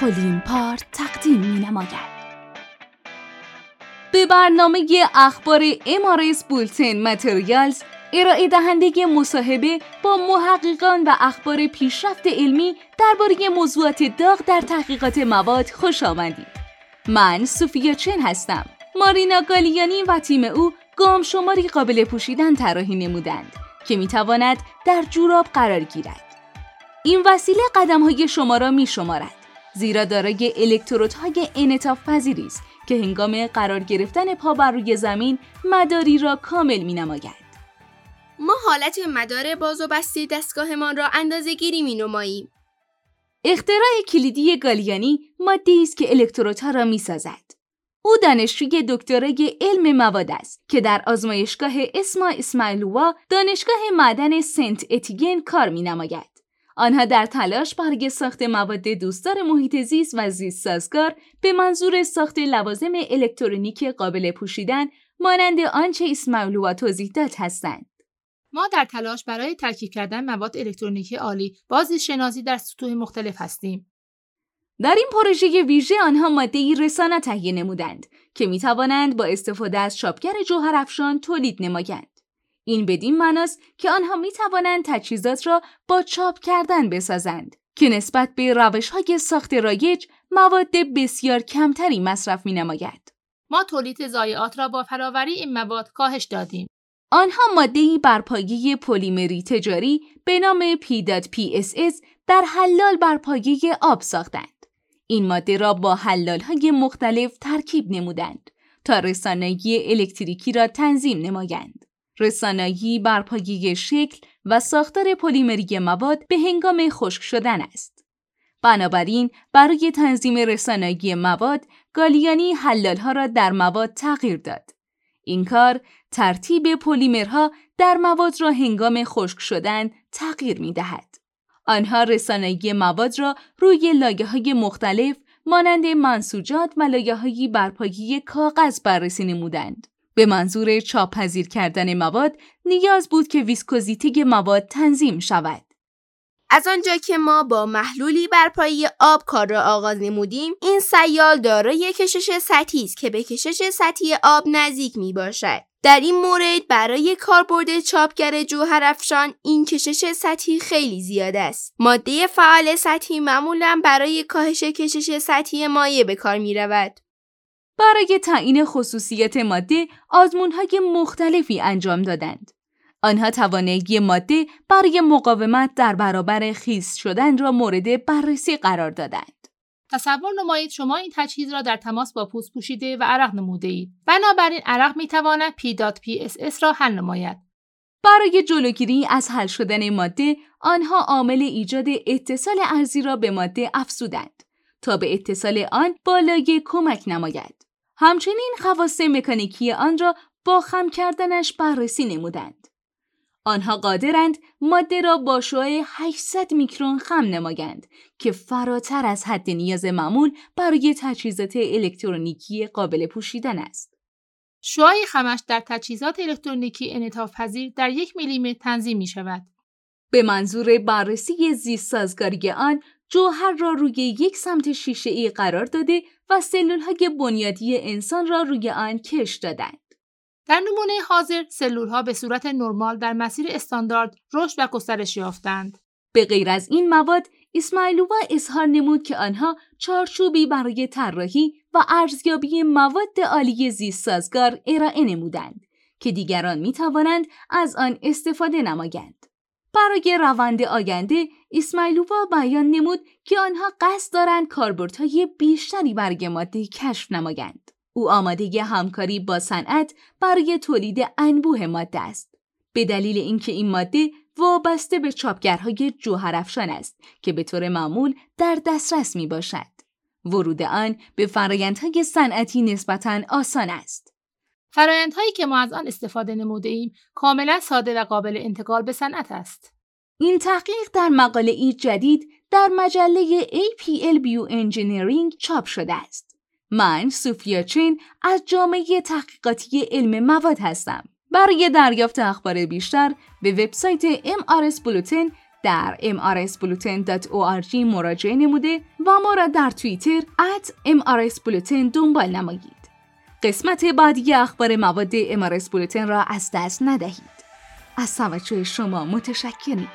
پولین پارت تقدیم می نماید. به برنامه اخبار امارس بولتن متریالز ارائه دهنده مصاحبه با محققان و اخبار پیشرفت علمی درباره موضوعات داغ در تحقیقات مواد خوش آمدید. من سوفیا چن هستم. مارینا گالیانی و تیم او گام شماری قابل پوشیدن طراحی نمودند که می تواند در جوراب قرار گیرد. این وسیله قدم های شما را می شمارد زیرا دارای الکترودهای انعطاف پذیری است که هنگام قرار گرفتن پا بر روی زمین مداری را کامل می نماید. ما حالت مدار باز و بسته دستگاهمان را اندازه گیری می نماییم. اختراع کلیدی گالیانی ماده است که الکترودها را می سازد. او دانشجوی دکترای علم مواد است که در آزمایشگاه اسما اسماعیلوا دانشگاه معدن سنت اتیگن کار می نماید. آنها در تلاش برای ساخت مواد دوستدار محیط زیست و زیست سازگار به منظور ساخت لوازم الکترونیک قابل پوشیدن مانند آنچه اسماعیلوا توضیح داد هستند. ما در تلاش برای ترکیب کردن مواد الکترونیکی عالی بازی شناسی در سطوح مختلف هستیم. در این پروژه ویژه آنها ماده رسانه تهیه نمودند که می توانند با استفاده از چاپگر جوهر افشان تولید نمایند. این بدین معناست که آنها می توانند تجهیزات را با چاپ کردن بسازند که نسبت به روش های ساخت رایج مواد بسیار کمتری مصرف می نماید. ما تولید ضایعات را با فراوری این مواد کاهش دادیم. آنها ماده‌ای بر پایه پلیمری تجاری به نام PDPSS در حلال بر پایه آب ساختند. این ماده را با حلال های مختلف ترکیب نمودند تا رسانگی الکتریکی را تنظیم نمایند. رسانایی بر پایه شکل و ساختار پلیمری مواد به هنگام خشک شدن است. بنابراین برای تنظیم رسانایی مواد گالیانی حلالها را در مواد تغییر داد. این کار ترتیب پلیمرها در مواد را هنگام خشک شدن تغییر می دهد. آنها رسانایی مواد را روی لایه های مختلف مانند منسوجات و لایه هایی برپایی کاغذ بررسی نمودند. به منظور چاپ پذیر کردن مواد نیاز بود که ویسکوزیتی مواد تنظیم شود. از آنجا که ما با محلولی بر پایه آب کار را آغاز نمودیم این سیال دارای کشش سطحی است که به کشش سطحی آب نزدیک می باشد. در این مورد برای کاربرد چاپگر جوهر افشان این کشش سطحی خیلی زیاد است. ماده فعال سطحی معمولا برای کاهش کشش سطحی مایع به کار می رود. برای تعیین خصوصیت ماده آزمونهای مختلفی انجام دادند آنها توانایی ماده برای مقاومت در برابر خیس شدن را مورد بررسی قرار دادند. تصور نمایید شما این تجهیز را در تماس با پوست پوشیده و عرق نموده اید. بنابراین عرق می تواند P.PSS را حل نماید. برای جلوگیری از حل شدن ماده، آنها عامل ایجاد اتصال ارزی را به ماده افزودند تا به اتصال آن با لایه کمک نماید. همچنین خواص مکانیکی آن را با خم کردنش بررسی نمودند. آنها قادرند ماده را با شعاع 800 میکرون خم نمایند که فراتر از حد نیاز معمول برای تجهیزات الکترونیکی قابل پوشیدن است. شعاع خمش در تجهیزات الکترونیکی انعطاف پذیر در یک میلیمتر تنظیم می شود. به منظور بررسی زیست سازگاری آن جوهر را روی یک سمت شیشه ای قرار داده و سلول های بنیادی انسان را روی آن کش دادند. در نمونه حاضر سلول ها به صورت نرمال در مسیر استاندارد رشد و گسترش یافتند. به غیر از این مواد اسماعیلووا اظهار نمود که آنها چارچوبی برای طراحی و ارزیابی مواد عالی زیست سازگار ارائه نمودند که دیگران می توانند از آن استفاده نمایند. برای روند آینده اسماعیلووا بیان نمود که آنها قصد دارند کاربردهای بیشتری برای ماده کشف نمایند. او آماده همکاری با صنعت برای تولید انبوه ماده است. به دلیل اینکه این ماده وابسته به چاپگرهای جوهرافشان است که به طور معمول در دسترس می باشد. ورود آن به فرایندهای صنعتی نسبتاً آسان است. فرایندهایی که ما از آن استفاده نموده ایم کاملا ساده و قابل انتقال به صنعت است. این تحقیق در مقاله ای جدید در مجله APL Bioengineering چاپ شده است. من سوفیا چین از جامعه تحقیقاتی علم مواد هستم. برای دریافت اخبار بیشتر به وبسایت MRS بلوتن در mrsbulletin.org مراجعه نموده و ما را در توییتر mrsbulletin دنبال نمایید. قسمت بعدی اخبار مواد امارس بولتن را از دست ندهید. از توجه شما متشکریم.